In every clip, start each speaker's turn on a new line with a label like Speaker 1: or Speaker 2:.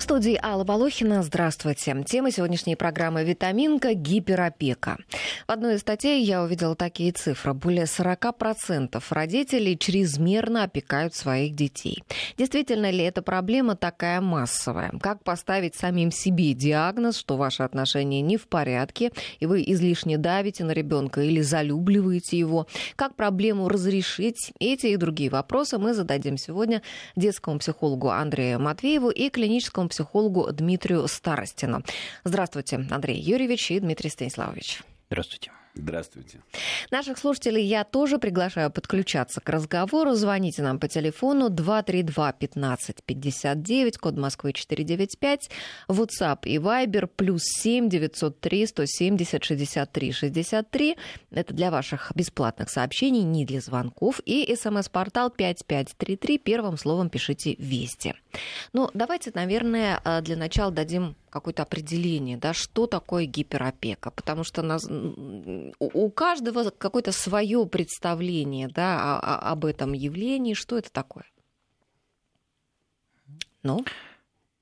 Speaker 1: В студии Алла Волохина. Здравствуйте. Тема сегодняшней программы «Витаминка. Гиперопека». В одной из статей я увидела такие цифры. Более 40% родителей чрезмерно опекают своих детей. Действительно ли эта проблема такая массовая? Как поставить самим себе диагноз, что ваши отношения не в порядке, и вы излишне давите на ребенка или залюбливаете его? Как проблему разрешить? Эти и другие вопросы мы зададим сегодня детскому психологу Андрею Матвееву и клиническому психологу Дмитрию Старостину. Здравствуйте, Андрей Юрьевич и Дмитрий Станиславович.
Speaker 2: Здравствуйте.
Speaker 3: Здравствуйте.
Speaker 1: Наших слушателей я тоже приглашаю подключаться к разговору. Звоните нам по телефону 232-1559, код Москвы 495, WhatsApp и Viber плюс 7 903 170 63 63. Это для ваших бесплатных сообщений, не для звонков. И смс-портал 5533. Первым словом пишите «Вести». Ну, давайте, наверное, э, для начала дадим какое-то определение, да, что такое гиперопека, потому что нас, у каждого какое-то свое представление да, об этом явлении, что это такое. Ну,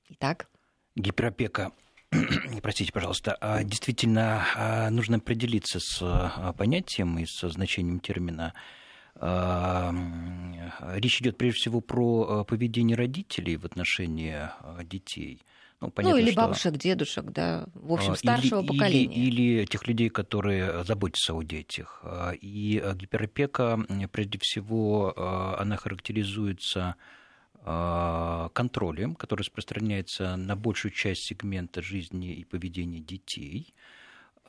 Speaker 1: итак.
Speaker 2: Гиперопека простите, пожалуйста, а действительно а, нужно определиться с а, понятием и со значением термина. Речь идет прежде всего про поведение родителей в отношении детей –
Speaker 1: ну, ну, понятно, ну или что... бабушек, дедушек, да, в общем, а, старшего
Speaker 2: или,
Speaker 1: поколения.
Speaker 2: Или, или тех людей, которые заботятся о детях. А, и а, гиперопека, прежде всего, она характеризуется контролем, который распространяется на большую часть сегмента жизни и поведения детей.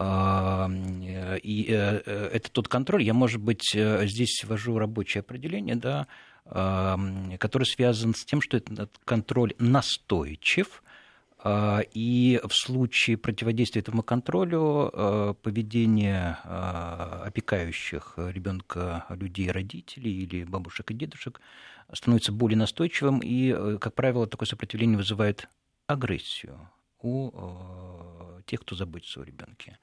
Speaker 2: И э, э, это тот контроль, я, может быть, э, здесь ввожу рабочее определение, да, который связан с тем, что этот контроль настойчив, и в случае противодействия этому контролю а, поведение а, опекающих ребенка людей, родителей или бабушек и дедушек становится более настойчивым, и, как правило, такое сопротивление вызывает агрессию у тех, кто заботится о ребенке.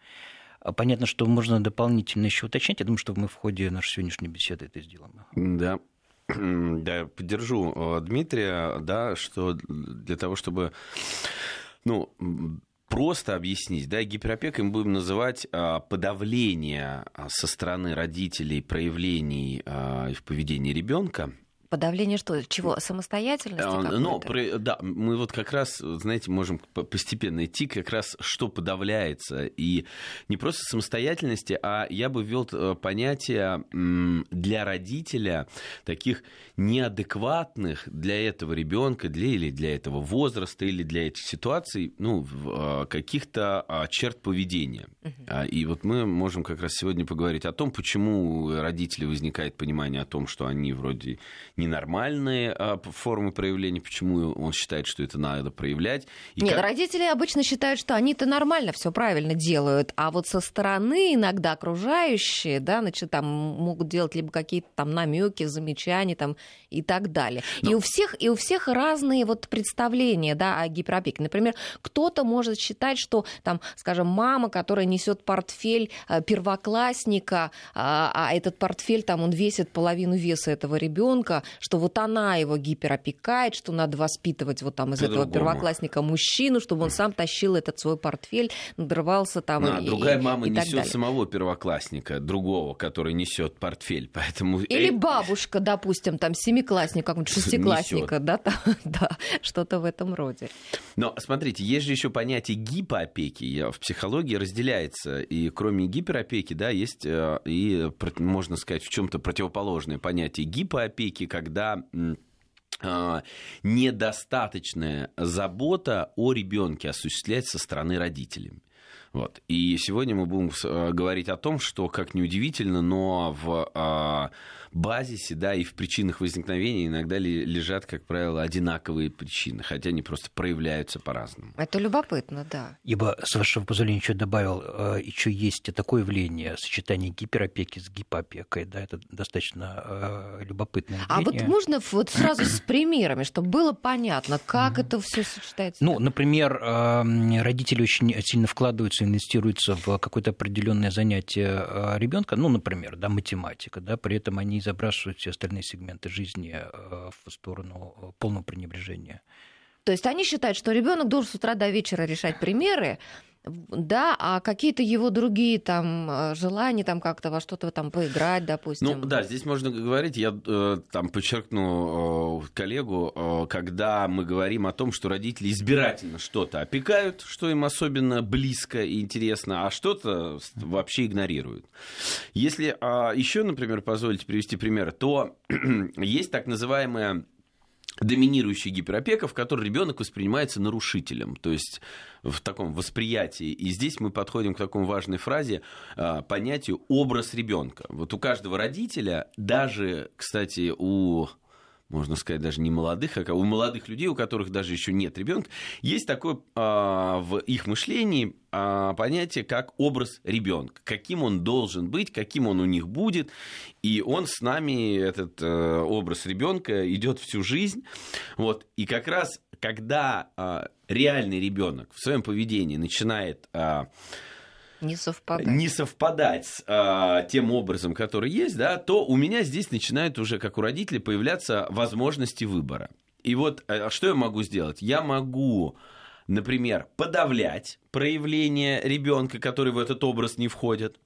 Speaker 2: Понятно, что можно дополнительно еще уточнить. Я думаю, что мы в ходе нашей сегодняшней беседы это сделаем.
Speaker 3: Да, да, поддержу э, Дмитрия, да, что для того, чтобы, ну, просто объяснить, да, гиперопекой мы будем называть а, подавление а, со стороны родителей проявлений а, в поведении ребенка,
Speaker 1: Подавление что? Чего? Самостоятельности?
Speaker 3: А, ну, про, да, мы вот как раз, знаете, можем постепенно идти, как раз что подавляется. И не просто самостоятельности, а я бы ввел э, понятие для родителя таких неадекватных для этого ребенка, для или для этого возраста, или для этих ситуаций, ну, э, каких-то а, черт поведения. Uh-huh. И вот мы можем как раз сегодня поговорить о том, почему у родителей возникает понимание о том, что они вроде ненормальные а, формы проявления, почему он считает, что это надо проявлять.
Speaker 1: И Нет, как... родители обычно считают, что они-то нормально все правильно делают, а вот со стороны иногда окружающие, да, значит, там могут делать либо какие-то там намеки, замечания там и так далее. Но... И у всех и у всех разные вот представления, да, о гиперопеке. Например, кто-то может считать, что там, скажем, мама, которая несет портфель э, первоклассника, а, а этот портфель там он весит половину веса этого ребенка, что вот она его гиперопекает, что надо воспитывать вот там из этого первоклассника мужчину, чтобы он сам тащил этот свой портфель, надрывался там.
Speaker 3: Да, и, другая мама и несет самого первоклассника, другого, который несет портфель, поэтому.
Speaker 1: Или бабушка, допустим, там семиклассника, какого-нибудь шестиклассника, да, там, да, что-то в этом роде.
Speaker 3: Но смотрите, есть же еще понятие гипоопеки. В психологии разделяется, и кроме гиперопеки, да, есть э, и можно сказать в чем-то противоположное понятие гипоопеки, когда а, недостаточная забота о ребенке осуществляется со стороны родителей. Вот. И сегодня мы будем э, говорить о том, что, как ни удивительно, но в а, базисе, да, и в причинах возникновения иногда лежат, как правило, одинаковые причины, хотя они просто проявляются по-разному.
Speaker 1: Это любопытно, да.
Speaker 2: Ибо, с вашего позволения, еще добавил, э, еще есть такое явление, сочетание гиперопеки с гипоопекой, да, это достаточно э, любопытное
Speaker 1: явление. А вот можно вот сразу с примерами, чтобы было понятно, как это все сочетается?
Speaker 2: Ну, например, родители очень сильно вкладываются, инвестируются в какое-то определенное занятие э, ребенка, ну, например, да, математика, да, при этом они забрасывают все остальные сегменты жизни э, в сторону э, полного пренебрежения.
Speaker 1: То есть они считают, что ребенок должен с утра до вечера решать примеры, да, а какие-то его другие там э, желания, там как-то во что-то там поиграть, допустим.
Speaker 3: Ну да, здесь можно говорить, я э, там подчеркну э, коллегу, когда мы говорим о том, что родители избирательно что-то опекают, что им особенно близко и интересно, а что-то вообще игнорируют. Если а, еще, например, позволите привести пример, то есть так называемая доминирующая гиперопека, в которой ребенок воспринимается нарушителем, то есть в таком восприятии. И здесь мы подходим к такой важной фразе, а, понятию образ ребенка. Вот у каждого родителя, даже, кстати, у можно сказать, даже не молодых, а у молодых людей, у которых даже еще нет ребенка, есть такое а, в их мышлении а, понятие, как образ ребенка, каким он должен быть, каким он у них будет, и он с нами этот а, образ ребенка идет всю жизнь, вот, и как раз когда а, реальный ребенок в своем поведении начинает а,
Speaker 1: не совпадать,
Speaker 3: не совпадать с а, тем образом, который есть, да, то у меня здесь начинают уже, как у родителей, появляться возможности выбора. И вот а, что я могу сделать? Я могу, например, подавлять проявление ребенка, который в этот образ не входит.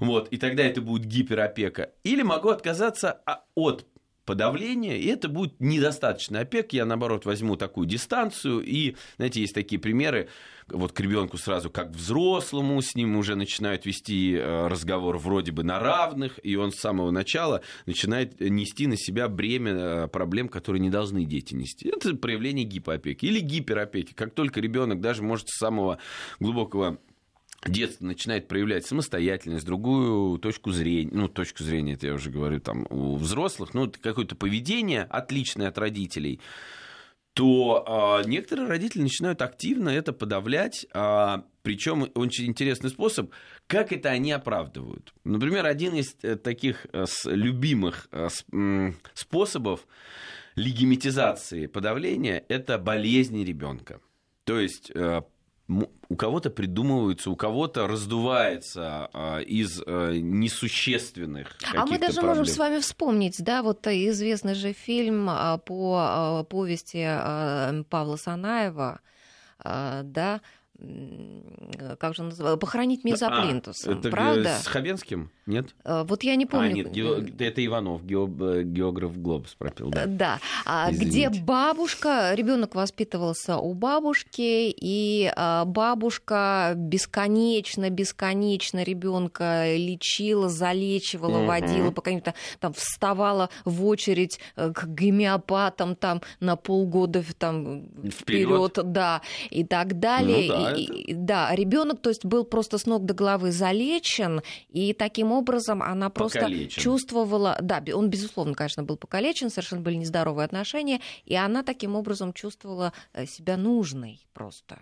Speaker 3: Вот, и тогда это будет гиперопека. Или могу отказаться а, от подавления, и это будет недостаточно опек. Я, наоборот, возьму такую дистанцию, и, знаете, есть такие примеры, вот к ребенку сразу как взрослому, с ним уже начинают вести э, разговор вроде бы на равных, и он с самого начала начинает нести на себя бремя э, проблем, которые не должны дети нести. Это проявление гипоопеки или гиперопеки. Как только ребенок даже может с самого глубокого детство начинает проявлять самостоятельность, другую точку зрения, ну, точку зрения, это я уже говорю, там, у взрослых, ну, какое-то поведение отличное от родителей, то э, некоторые родители начинают активно это подавлять, э, причем очень интересный способ, как это они оправдывают. Например, один из э, таких э, любимых э, способов легимитизации подавления – это болезни ребенка. То есть у кого-то придумываются, у кого-то раздувается а, из а, несущественных
Speaker 1: А мы даже
Speaker 3: проблем.
Speaker 1: можем с вами вспомнить, да, вот известный же фильм а, по а, повести а, Павла Санаева, а, да, как же называется, похоронить меня за а, плинтусом,
Speaker 3: это
Speaker 1: правда?
Speaker 3: С Хабенским, нет?
Speaker 1: А, вот я не помню. А,
Speaker 3: нет, ге... это Иванов, ге... географ Глобус пропил, да.
Speaker 1: Да, а, где бабушка, ребенок воспитывался у бабушки, и а, бабушка бесконечно, бесконечно ребенка лечила, залечивала, угу. водила, пока не там вставала в очередь э, к гомеопатам там на полгода там вперед, да, и так далее. Ну, да и, да, ребенок, то есть был просто с ног до головы залечен, и таким образом она просто покалечен. чувствовала, да, он безусловно, конечно, был покалечен, совершенно были нездоровые отношения, и она таким образом чувствовала э, себя нужной просто.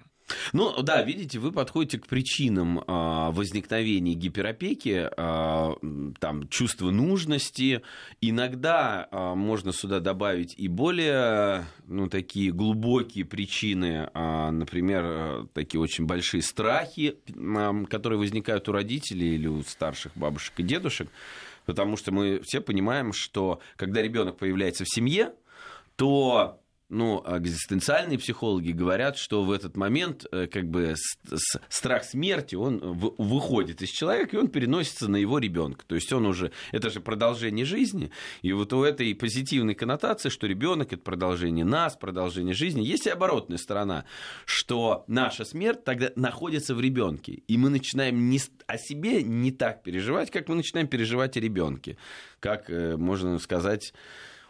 Speaker 3: Ну да, видите, вы подходите к причинам а, возникновения гиперопеки, а, там чувство нужности. Иногда а, можно сюда добавить и более, ну такие глубокие причины, а, например, такие очень большие страхи, а, которые возникают у родителей или у старших бабушек и дедушек, потому что мы все понимаем, что когда ребенок появляется в семье, то ну, экзистенциальные психологи говорят, что в этот момент э, как бы страх смерти, он выходит из человека, и он переносится на его ребенка. То есть он уже, это же продолжение жизни, и вот у этой позитивной коннотации, что ребенок это продолжение нас, продолжение жизни, есть и оборотная сторона, что наша смерть тогда находится в ребенке, и мы начинаем не, о себе не так переживать, как мы начинаем переживать о ребенке, как э, можно сказать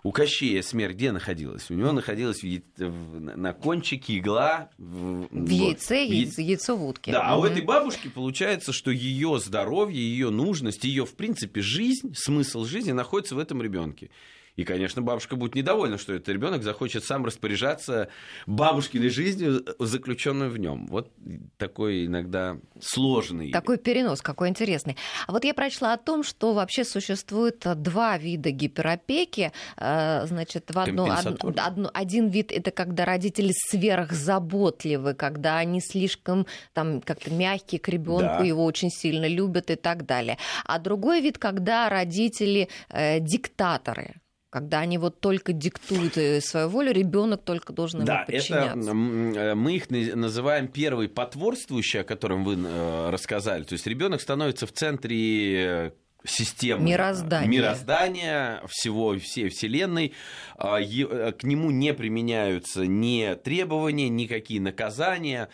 Speaker 3: у Кощея смерть где находилась? У него находилась в, в, на кончике игла.
Speaker 1: В, в яйце, в яйце, яйцо в утке.
Speaker 3: Да, угу. а у этой бабушки получается, что ее здоровье, ее нужность, ее, в принципе, жизнь, смысл жизни находится в этом ребенке. И, конечно, бабушка будет недовольна, что этот ребенок захочет сам распоряжаться бабушкиной жизнью, заключенной в нем. Вот такой иногда сложный.
Speaker 1: Такой перенос, какой интересный. А вот я прочла о том, что вообще существует два вида гиперопеки. Э, значит, в одну, одну, один вид это когда родители сверхзаботливы, когда они слишком там как-то мягкие к ребенку, да. его очень сильно любят и так далее. А другой вид, когда родители э, диктаторы когда они вот только диктуют э, свою волю, ребенок только должен ему
Speaker 3: да,
Speaker 1: подчиняться.
Speaker 3: Это, мы их называем первый потворствующий, о котором вы рассказали. То есть ребенок становится в центре системы
Speaker 1: мироздания.
Speaker 3: мироздания всего всей вселенной а, э, к нему не применяются ни требования никакие наказания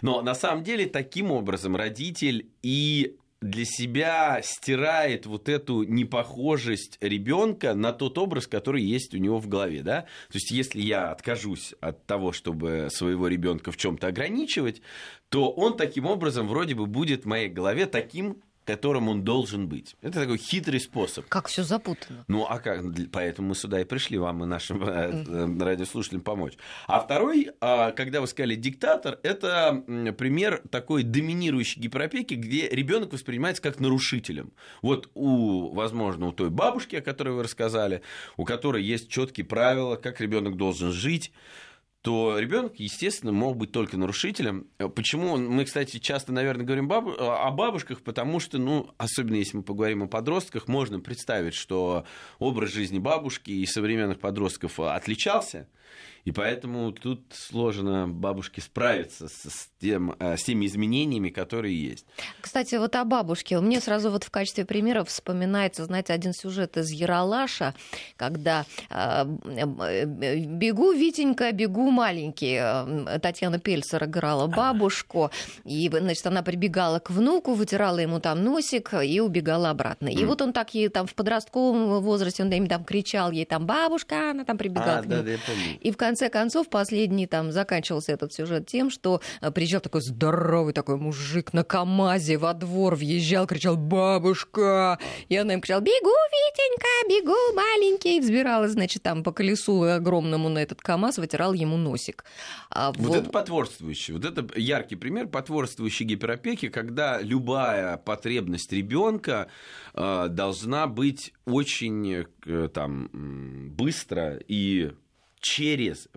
Speaker 3: но на самом деле таким образом родитель и для себя стирает вот эту непохожесть ребенка на тот образ, который есть у него в голове, да? То есть, если я откажусь от того, чтобы своего ребенка в чем-то ограничивать, то он таким образом вроде бы будет в моей голове таким, которым он должен быть. Это такой хитрый способ.
Speaker 1: Как все запутано.
Speaker 3: Ну, а как? Поэтому мы сюда и пришли вам и нашим э, э, радиослушателям помочь. А второй, а, когда вы сказали диктатор, это пример такой доминирующей гиперопеки, где ребенок воспринимается как нарушителем. Вот у, возможно, у той бабушки, о которой вы рассказали, у которой есть четкие правила, как ребенок должен жить то ребенок, естественно, мог быть только нарушителем. Почему? Мы, кстати, часто, наверное, говорим баб... о бабушках, потому что, ну, особенно если мы поговорим о подростках, можно представить, что образ жизни бабушки и современных подростков отличался. И поэтому тут сложно бабушке справиться с, тем, э, с теми изменениями, которые есть.
Speaker 1: Кстати, вот о бабушке. Мне сразу вот в качестве примера вспоминается, знаете, один сюжет из Яралаша, когда э, «Бегу, Витенька, бегу, маленький». Э, Татьяна Пельцер играла бабушку, и, значит, она прибегала к внуку, вытирала ему там носик и убегала обратно. И mm. вот он так ей там в подростковом возрасте, он им там кричал ей там «бабушка», она там прибегала а, к нему. Да. И в конце концов, последний там заканчивался этот сюжет тем, что э, приезжал такой здоровый такой мужик на КамАЗе во двор, въезжал, кричал «Бабушка!» И она им кричала «Бегу, Витенька, бегу, маленький!» И взбиралась, значит, там по колесу огромному на этот КамАЗ, вытирал ему носик.
Speaker 3: А вот в... это потворствующий. Вот это яркий пример потворствующей гиперопеки, когда любая потребность ребенка э, должна быть очень э, там, быстро и через,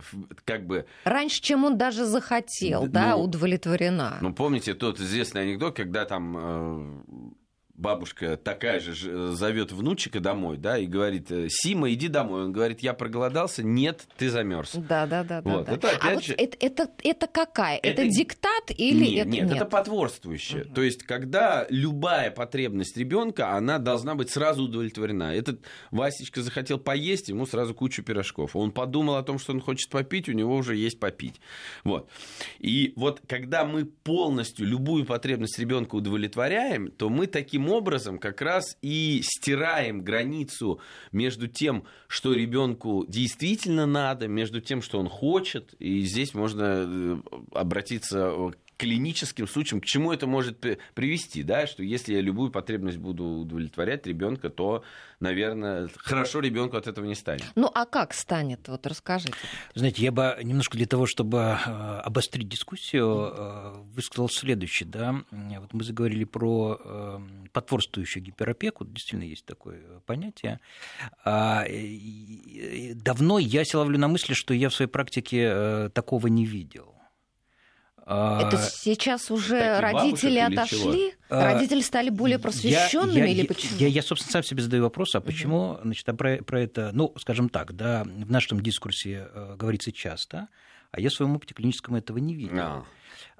Speaker 3: как бы...
Speaker 1: Раньше, чем он даже захотел, ну, да, удовлетворена.
Speaker 3: Ну, помните тот известный анекдот, когда там э, бабушка такая же зовет внучика домой, да, и говорит, «Э, Сима, иди домой. Он говорит, я проголодался, нет, ты замерз.
Speaker 1: Да, да, да. Вот. да, Это, опять а же... вот это, это, это какая? Это, это диктат или
Speaker 3: нет,
Speaker 1: это
Speaker 3: нет? Нет, это потворствующее. Угу. То есть, когда любая потребность ребенка, она должна быть сразу удовлетворена. Этот Васечка захотел поесть, ему сразу кучу пирожков. Он подумал о том, что он хочет попить, у него уже есть попить. Вот. И вот когда мы полностью любую потребность ребенка удовлетворяем, то мы таким образом как раз и стираем границу между тем, что ребенку действительно надо, между тем, что он хочет. И здесь можно э, обратиться клиническим случаем, к чему это может привести, да, что если я любую потребность буду удовлетворять ребенка, то, наверное, хорошо ребенку от этого не станет.
Speaker 1: Ну а как станет? Вот расскажите.
Speaker 2: Знаете, я бы немножко для того, чтобы э, обострить дискуссию, э, высказал следующее, да, вот мы заговорили про э, потворствующую гиперопеку, действительно есть такое понятие. А, давно я себя ловлю на мысли, что я в своей практике такого не видел.
Speaker 1: Это а, сейчас уже родители отошли? А, родители стали более просвещенными я, я, или почему?
Speaker 2: Я, я, собственно, сам себе задаю вопрос, а почему, значит, а про, про это, ну, скажем так, да, в нашем дискурсе э, говорится часто, а я в своем опыте клиническом этого не видел. No.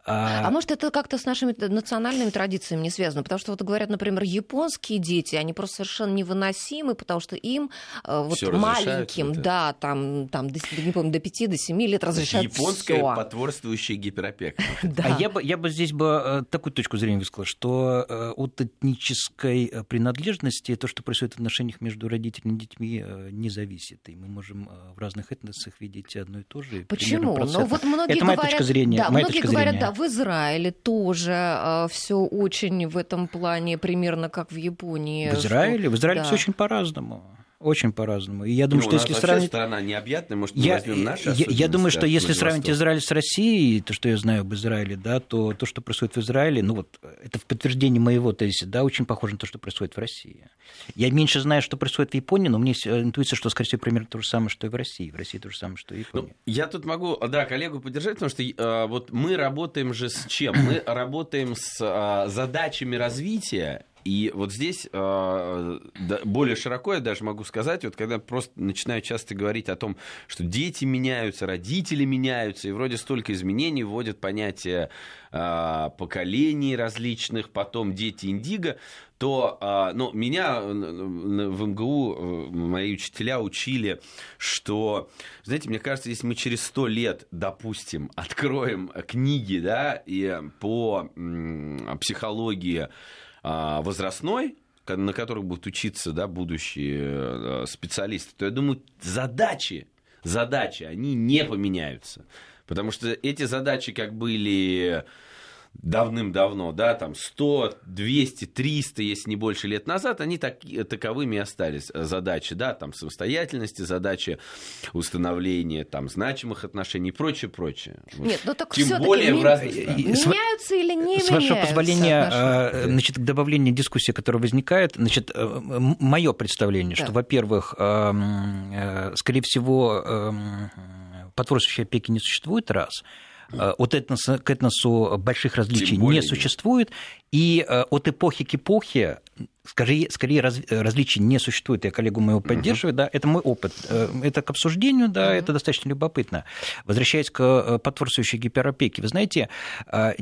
Speaker 1: А... а может, это как-то с нашими национальными традициями не связано? Потому что вот говорят, например, японские дети, они просто совершенно невыносимы, потому что им э, вот маленьким, это. да, там, там до, не помню, до 5 до 7 лет разрешают
Speaker 3: Японская
Speaker 1: всё.
Speaker 3: потворствующая гиперопека.
Speaker 2: А я бы, я бы здесь бы э, такую точку зрения высказал, что э, от этнической принадлежности то, что происходит в отношениях между родителями и детьми, не зависит. И мы можем в разных этносах видеть одно и то же.
Speaker 1: Почему? Ну, вот многие
Speaker 2: Это моя
Speaker 1: говорят,
Speaker 2: точка зрения.
Speaker 1: Да,
Speaker 2: моя
Speaker 1: многие
Speaker 2: точка
Speaker 1: говорят,
Speaker 2: зрения.
Speaker 1: да, в Израиле тоже э, все очень в этом плане примерно как в Японии.
Speaker 2: В Израиле? Что... В Израиле да. все очень по-разному. Очень по-разному. И я думаю, ну, что если сравнить...
Speaker 3: страна необъятная, может, мы я, возьмем наши
Speaker 2: Я, я думаю, что если сравнить Израиль с Россией, то, что я знаю об Израиле, да, то то, что происходит в Израиле, ну вот, это в подтверждение моего тезиса, да, очень похоже на то, что происходит в России. Я меньше знаю, что происходит в Японии, но у меня есть интуиция, что, скорее всего, примерно то же самое, что и в России. В России то же самое, что и в ну, Японии.
Speaker 3: Ну, я тут могу, да, коллегу поддержать, потому что э, вот мы работаем же с чем? Мы работаем с э, задачами развития И вот здесь э, более широко я даже могу сказать, вот когда просто начинаю часто говорить о том, что дети меняются, родители меняются, и вроде столько изменений вводят понятие э, поколений различных, потом дети индиго, то ну, меня в МГУ мои учителя учили, что, знаете, мне кажется, если мы через сто лет, допустим, откроем книги да, и по психологии а, возрастной, на которых будут учиться да, будущие э, специалисты, то я думаю, задачи, задачи, они не поменяются. Потому что эти задачи как были давным-давно, да, там 100, 200, 300, если не больше лет назад, они так, таковыми и остались. Задачи, да, там самостоятельности, задачи установления там значимых отношений и прочее, прочее.
Speaker 1: Нет, ну так Тем более в разных Меняются или не
Speaker 2: С вашего позволения, э, значит, к добавлению дискуссии, которая возникает, значит, э, мое представление, да. что, во-первых, эм, э, скорее всего, эм, потворствующей опеки не существует, раз – от этноса к этносу больших различий не существует, и э, от эпохи к эпохе скорее, скорее раз, различий не существует, я коллегу моего поддерживаю, uh-huh. да, это мой опыт, э, это к обсуждению, да, uh-huh. это достаточно любопытно. Возвращаясь к потворствующей гиперопеке, вы знаете,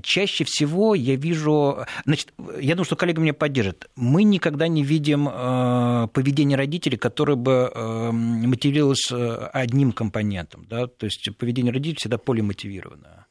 Speaker 2: чаще всего я вижу, значит, я думаю, что коллега меня поддержит, мы никогда не видим поведение родителей, которое бы мотивировалось одним компонентом, да, то есть поведение родителей всегда полимотивировано.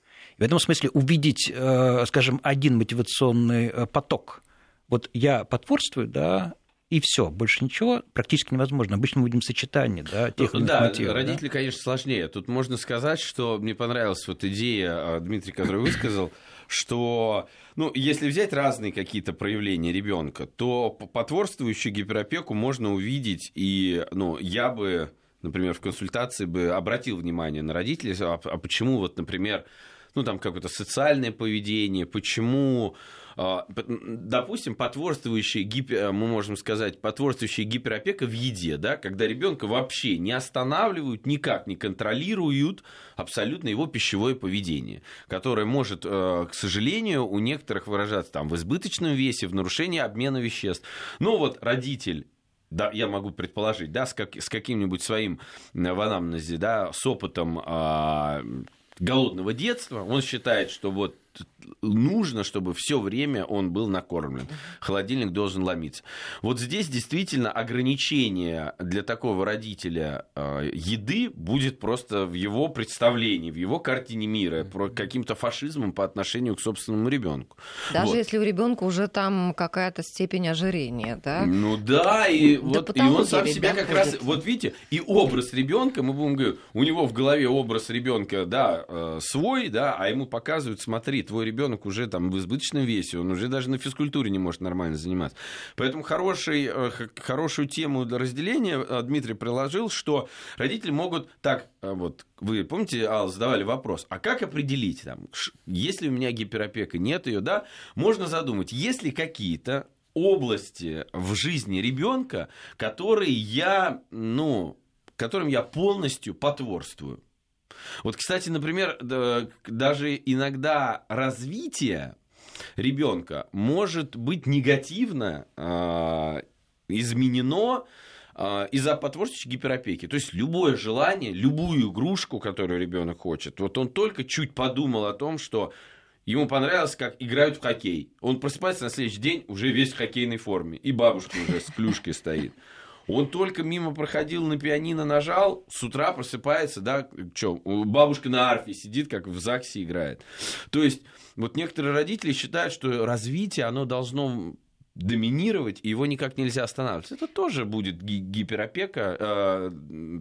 Speaker 2: В этом смысле увидеть, э, скажем, один мотивационный э, поток. Вот я потворствую, да, и все, больше ничего практически невозможно. Обычно мы видим сочетание да, тех
Speaker 3: ну, да, мотивов. Родители, да? конечно, сложнее. Тут можно сказать, что мне понравилась вот идея, а, Дмитрий, которую высказал, что ну, если взять разные какие-то проявления ребенка, то потворствующую гиперопеку можно увидеть, и ну, я бы, например, в консультации бы обратил внимание на родителей, а, а почему вот, например, ну, там, какое-то социальное поведение, почему а, допустим, потворствующая гипер, мы можем сказать, потворствующая гиперопека в еде, да, когда ребенка вообще не останавливают, никак не контролируют абсолютно его пищевое поведение, которое может, э, к сожалению, у некоторых выражаться там в избыточном весе, в нарушении обмена веществ. Но вот родитель да, я могу предположить, да, с, как, с каким-нибудь своим в анамнезе, да, с опытом а, голодного детства, он считает, что вот нужно, чтобы все время он был накормлен. Холодильник должен ломиться. Вот здесь действительно ограничение для такого родителя э, еды будет просто в его представлении, в его картине мира, про каким-то фашизмом по отношению к собственному ребенку.
Speaker 1: Даже вот. если у ребенка уже там какая-то степень ожирения, да?
Speaker 3: Ну да, и, да вот, и он сам себя как ходит. раз, вот видите, и образ ребенка, мы будем говорить, у него в голове образ ребенка, да, э, свой, да, а ему показывают, смотри, твой ребенок уже там в избыточном весе, он уже даже на физкультуре не может нормально заниматься. Поэтому хороший, э, хорошую тему для разделения э, Дмитрий приложил, что родители могут так, э, вот, вы помните, Ал, задавали вопрос, а как определить, там, если у меня гиперопека, нет ее, да, можно задумать, есть ли какие-то области в жизни ребенка, которые я, ну, которым я полностью потворствую. Вот, кстати, например, даже иногда развитие ребенка может быть негативно э, изменено э, из-за потворческой гиперопеки. То есть любое желание, любую игрушку, которую ребенок хочет, вот он только чуть подумал о том, что Ему понравилось, как играют в хоккей. Он просыпается на следующий день уже весь в хоккейной форме. И бабушка уже с клюшкой стоит. Он только мимо проходил на пианино, нажал, с утра просыпается, да, что, бабушка на арфе сидит, как в ЗАГСе играет. То есть, вот некоторые родители считают, что развитие, оно должно доминировать, и его никак нельзя останавливать. Это тоже будет гиперопека э,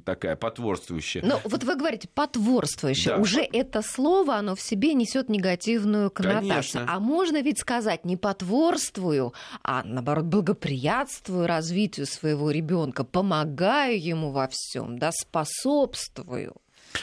Speaker 3: такая потворствующая.
Speaker 1: Но вот вы говорите потворствующая. Да. Уже это слово, оно в себе несет негативную коннотацию. Конечно. А можно ведь сказать не потворствую, а наоборот благоприятствую развитию своего ребенка, помогаю ему во всем, да, способствую.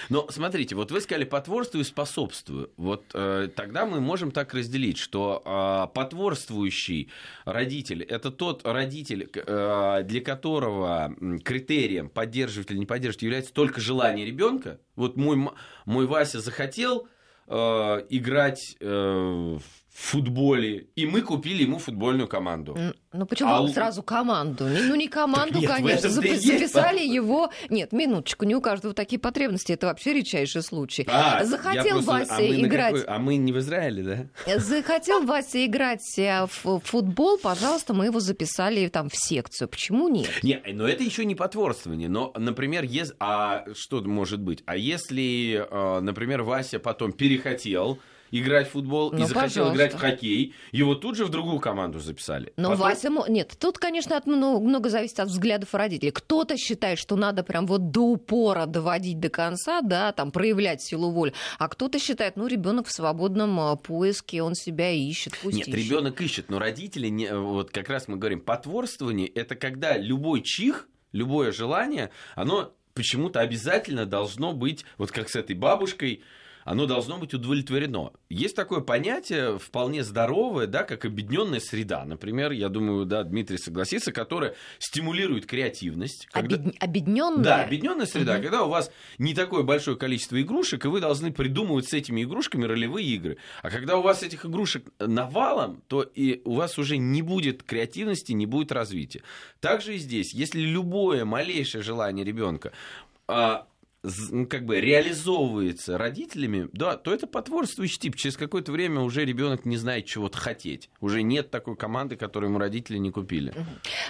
Speaker 3: Но смотрите, вот вы сказали потворствую и способствую. Вот э, тогда мы можем так разделить, что э, потворствующий родитель это тот родитель, э, для которого критерием поддерживать или не поддерживать является только желание ребенка. Вот мой, мой Вася захотел э, играть э, в футболе, и мы купили ему футбольную команду.
Speaker 1: Ну почему а... сразу команду? Ну не команду, нет, конечно. Зап- записали есть, его. Нет, минуточку, не у каждого такие потребности. Это вообще редчайший случай. А, Захотел просто... Вася а играть.
Speaker 3: Какой... А мы не в Израиле,
Speaker 1: да? Захотел Вася играть э, в футбол, пожалуйста, мы его записали там в секцию. Почему нет?
Speaker 3: Не, но это еще не потворствование. Но, например, если... а что может быть? А если, э, например, Вася потом перехотел играть в футбол ну, и захотел пожалуйста. играть в хоккей, его тут же в другую команду записали.
Speaker 1: Но Потом... Вася... Нет, тут, конечно, от, ну, много зависит от взглядов родителей. Кто-то считает, что надо прям вот до упора доводить до конца, да, там, проявлять силу воли, а кто-то считает, ну, ребенок в свободном а, поиске, он себя ищет, пусть
Speaker 3: Нет,
Speaker 1: ищет.
Speaker 3: ребенок ищет, но родители, не, вот как раз мы говорим, потворствование, это когда любой чих, любое желание, оно почему-то обязательно должно быть, вот как с этой бабушкой, оно должно быть удовлетворено. Есть такое понятие вполне здоровое, да, как объединенная среда. Например, я думаю, да, Дмитрий согласится, которая стимулирует креативность.
Speaker 1: Когда... Обед... Объединенная?
Speaker 3: Да, объединенная среда, угу. когда у вас не такое большое количество игрушек, и вы должны придумывать с этими игрушками ролевые игры. А когда у вас этих игрушек навалом, то и у вас уже не будет креативности, не будет развития. Также и здесь, если любое малейшее желание ребенка а, как бы реализовывается родителями, да, то это потворствующий тип. Через какое-то время уже ребенок не знает чего-то хотеть. Уже нет такой команды, которую ему родители не купили.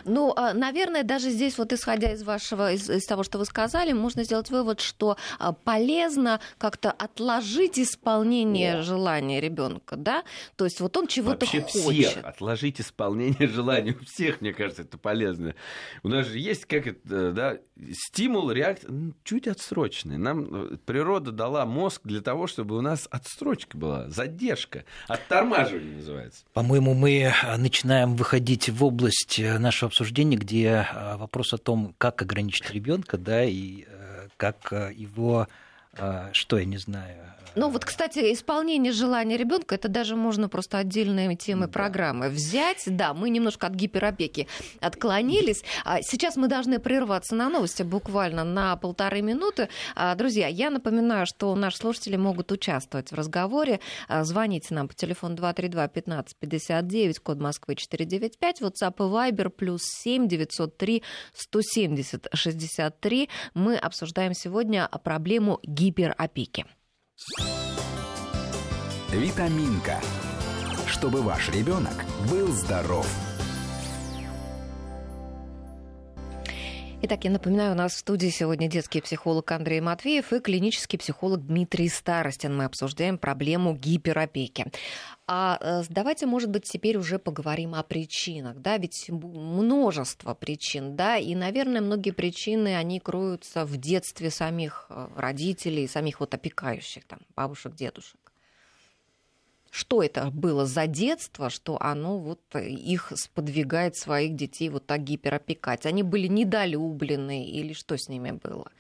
Speaker 1: Ну, а, наверное, даже здесь, вот исходя из вашего, из, из того, что вы сказали, можно сделать вывод, что а, полезно как-то отложить исполнение О. желания ребенка, да? То есть вот он чего-то
Speaker 3: Вообще
Speaker 1: хочет.
Speaker 3: Всех отложить исполнение желания у всех, мне кажется, это полезно. У нас же есть как это, да, стимул, реакция, ну, чуть отсрочка отсрочные. Нам э, природа дала мозг для того, чтобы у нас отсрочка была, задержка, оттормаживание называется.
Speaker 2: По-моему, мы э, начинаем выходить в область э, нашего обсуждения, где вопрос о том, как ограничить ребенка, да, и как его, что я не знаю,
Speaker 1: ну вот, кстати, исполнение желания ребенка это даже можно просто отдельные темы да. программы взять. Да, мы немножко от гиперопеки отклонились. А сейчас мы должны прерваться на новости буквально на полторы минуты. А, друзья, я напоминаю, что наши слушатели могут участвовать в разговоре. А, звоните нам по телефону 232 15 59, код Москвы 495, WhatsApp и Viber плюс 7 903 170 63. Мы обсуждаем сегодня проблему гиперопеки.
Speaker 4: Витаминка. Чтобы ваш ребенок был здоров.
Speaker 1: Итак, я напоминаю, у нас в студии сегодня детский психолог Андрей Матвеев и клинический психолог Дмитрий Старостин. Мы обсуждаем проблему гиперопеки. А э, давайте, может быть, теперь уже поговорим о причинах, да, ведь множество причин, да, и, наверное, многие причины, они кроются в детстве самих э, родителей, самих вот опекающих, там, бабушек, дедушек. Что это было за детство, что оно вот их сподвигает своих детей вот так гиперопекать? Они были недолюблены или что с ними было?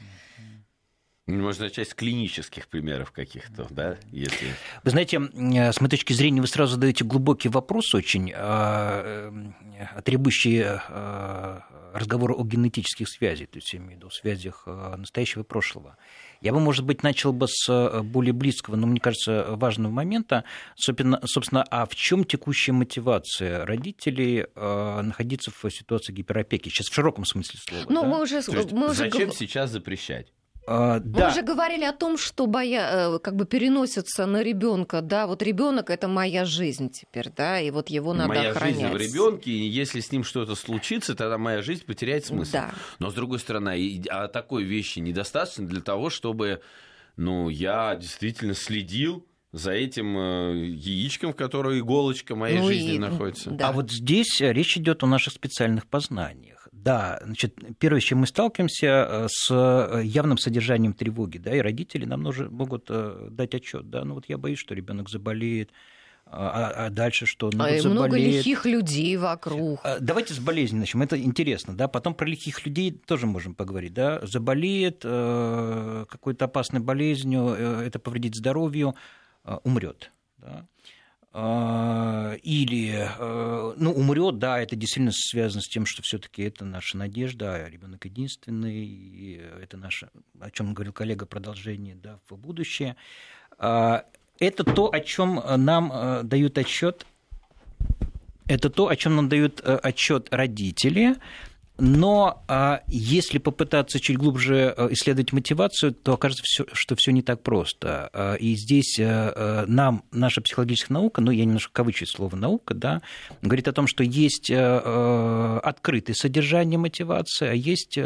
Speaker 3: Можно начать с клинических примеров каких-то, да, если...
Speaker 2: Вы знаете, с моей точки зрения, вы сразу задаете глубокий вопрос очень, а, э, требующий э, разговора о генетических связях, то есть я имею в виду связях э, настоящего и прошлого. Я бы, может быть, начал бы с более близкого, но мне кажется, важного момента, собственно, собственно а в чем текущая мотивация родителей находиться в ситуации гиперопеки? Сейчас в широком смысле слова.
Speaker 1: Ну,
Speaker 2: да?
Speaker 1: мы уже, мы
Speaker 3: уже... Зачем сейчас запрещать?
Speaker 1: А, да. Мы уже говорили о том, что боя, э, как бы переносится на ребенка, да, вот ребенок это моя жизнь теперь, да, и вот его надо
Speaker 3: моя
Speaker 1: охранять.
Speaker 3: Моя жизнь в ребенке, и если с ним что-то случится, тогда моя жизнь потеряет смысл. Да. Но с другой стороны, а такой вещи недостаточно для того, чтобы, ну, я действительно следил за этим э, яичком, в котором иголочка моей ну жизни и, находится.
Speaker 2: Да. А вот здесь речь идет о наших специальных познаниях. Да, значит, первое, с чем мы сталкиваемся, э, с э, явным содержанием тревоги, да, и родители нам нужно, могут э, дать отчет, да, ну вот я боюсь, что ребенок заболеет, а, а дальше что?
Speaker 1: Ну, а вот много лихих людей вокруг.
Speaker 2: Давайте с болезни начнем. Это интересно, да. Потом про лихих людей тоже можем поговорить, да. Заболеет какой-то опасной болезнью, это повредит здоровью, умрет. Да? А, или э, ну, умрет, да, это действительно связано с тем, что все-таки это наша надежда, а ребенок единственный, и это наше, о чем говорил коллега, продолжение да, в будущее. А, это то, о чем нам э, дают отчет это то, о чем нам дают э, отчет родители, но а, если попытаться чуть глубже э, исследовать мотивацию, то окажется, что все не так просто. А, и здесь а, нам наша психологическая наука, ну, я немножко кавычу слово наука, да, говорит о том, что есть открытое содержание мотивации, а есть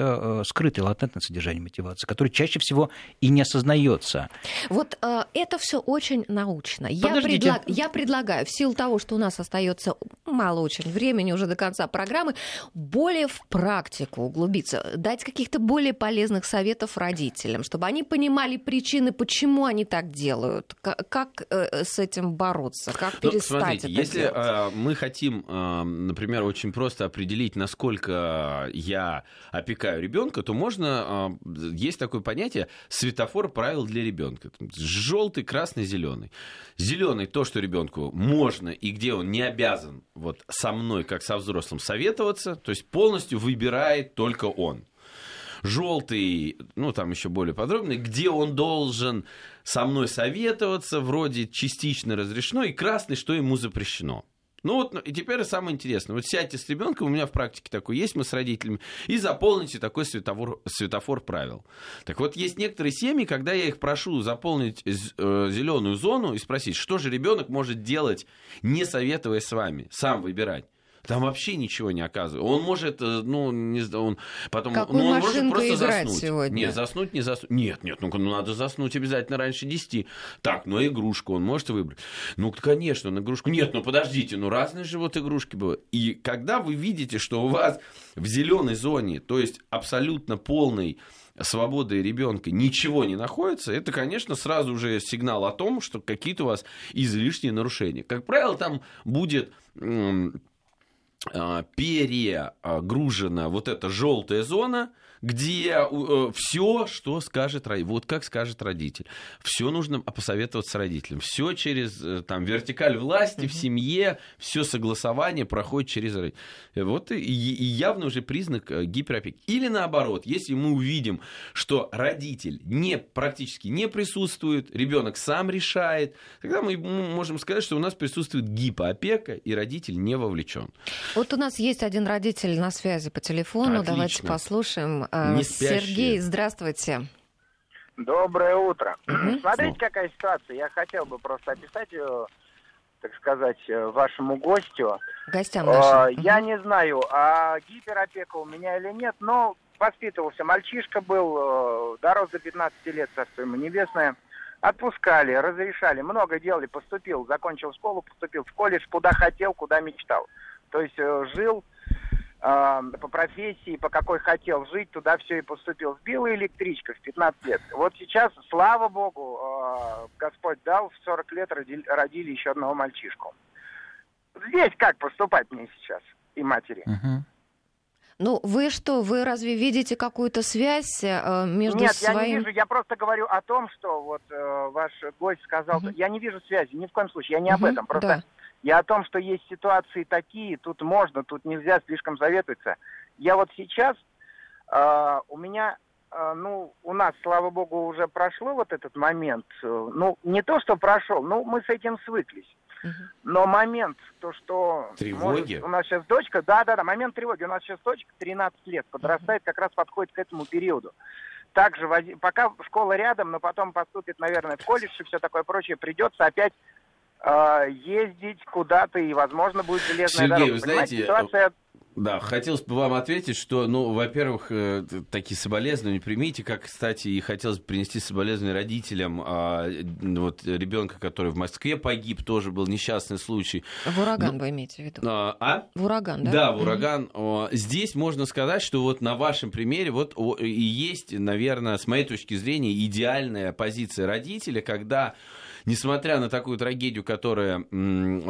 Speaker 2: скрытое латентное содержание мотивации, которое чаще всего и не осознается.
Speaker 1: Вот это все очень научно. Я, предлаг... я предлагаю, в силу того, что у нас остается мало очень времени уже до конца программы, более в практику углубиться, дать каких-то более полезных советов родителям, чтобы они понимали причины, почему они так делают, как, как э, с этим бороться, как ну, перестать
Speaker 3: смотрите,
Speaker 1: это
Speaker 3: если
Speaker 1: делать.
Speaker 3: Э, мы хотим, э, например, очень просто определить, насколько я опекаю ребенка, то можно э, есть такое понятие светофор правил для ребенка. Желтый, красный, зеленый. Зеленый то, что ребенку можно и где он не обязан вот со мной, как со взрослым, советоваться, то есть полностью выбирает только он. Желтый, ну там еще более подробный, где он должен со мной советоваться, вроде частично разрешено, и красный, что ему запрещено. Ну вот, и теперь самое интересное. Вот сядьте с ребенком, у меня в практике такой есть, мы с родителями, и заполните такой светофор, светофор правил. Так вот, есть некоторые семьи, когда я их прошу заполнить э, зеленую зону и спросить, что же ребенок может делать, не советуя с вами, сам выбирать. Там вообще ничего не оказывает. Он может, э, ну, не он потом,
Speaker 1: Какую
Speaker 3: ну, он может просто заснуть.
Speaker 1: Сегодня?
Speaker 3: Нет, заснуть, не заснуть. Нет, нет, ну, ну надо заснуть обязательно раньше 10. Так, ну игрушку он может выбрать. Ну, конечно, на игрушку. Нет, ну подождите, ну разные же вот игрушки бывают. И когда вы видите, что у вас в зеленой зоне, то есть абсолютно полный свободы ребенка ничего не находится, это, конечно, сразу же сигнал о том, что какие-то у вас излишние нарушения. Как правило, там будет перегружена вот эта желтая зона, где э, все, что скажет родитель, вот как скажет родитель, все нужно посоветоваться с родителем, все через э, там вертикаль власти в семье, все согласование проходит через родителей. Вот и, и явно уже признак э, гиперопеки. Или наоборот, если мы увидим, что родитель не, практически не присутствует, ребенок сам решает, тогда мы можем сказать, что у нас присутствует гипоопека, и родитель не вовлечен.
Speaker 1: Вот у нас есть один родитель на связи по телефону, Отлично. давайте послушаем. Э, Не Сергей, здравствуйте.
Speaker 5: Доброе утро. Угу. Смотрите, какая ситуация. Я хотел бы просто описать ее, так сказать, э, вашему гостю.
Speaker 1: Гостям нашим.
Speaker 5: Я угу. не знаю, а гиперопека у меня или нет, но воспитывался. Мальчишка был, э, дорос до 15 лет, царство ему небесное. Отпускали, разрешали, много делали, поступил, закончил школу, поступил в колледж, куда хотел, куда мечтал. То есть жил по профессии, по какой хотел жить, туда все и поступил. Сбила электричка в 15 лет. Вот сейчас, слава богу, э, Господь дал, в 40 лет родили, родили еще одного мальчишку. Здесь как поступать мне сейчас и матери?
Speaker 1: Угу. Ну, вы что, вы разве видите какую-то связь э, между
Speaker 5: Нет,
Speaker 1: своим...
Speaker 5: я не вижу, я просто говорю о том, что вот э, ваш гость сказал, угу. я не вижу связи, ни в коем случае, я не угу, об этом, просто да. Я о том, что есть ситуации такие, тут можно, тут нельзя слишком советоваться. Я вот сейчас, э, у меня, э, ну, у нас, слава богу, уже прошло вот этот момент. Ну, не то, что прошел, ну, мы с этим свыклись. Но момент, то, что...
Speaker 3: Тревоги?
Speaker 5: Может, у нас сейчас дочка, да-да-да, момент тревоги. У нас сейчас дочка 13 лет, подрастает, как раз подходит к этому периоду. Также, пока школа рядом, но потом поступит, наверное, в колледж и все такое прочее, придется опять э, ездить куда-то, и, возможно, будет железная
Speaker 3: Сергей,
Speaker 5: дорога.
Speaker 3: вы знаете, ситуация... Да, хотелось бы вам ответить, что, ну, во-первых, э, такие соболезнования примите, как, кстати, и хотелось бы принести соболезнования родителям а, вот ребенка, который в Москве погиб, тоже был несчастный случай.
Speaker 1: В ураган Но... вы имеете в виду?
Speaker 3: А? а?
Speaker 1: В ураган, да?
Speaker 3: Да, в ураган. Mm-hmm. Здесь можно сказать, что вот на вашем примере вот и есть, наверное, с моей точки зрения, идеальная позиция родителя, когда несмотря на такую трагедию, которая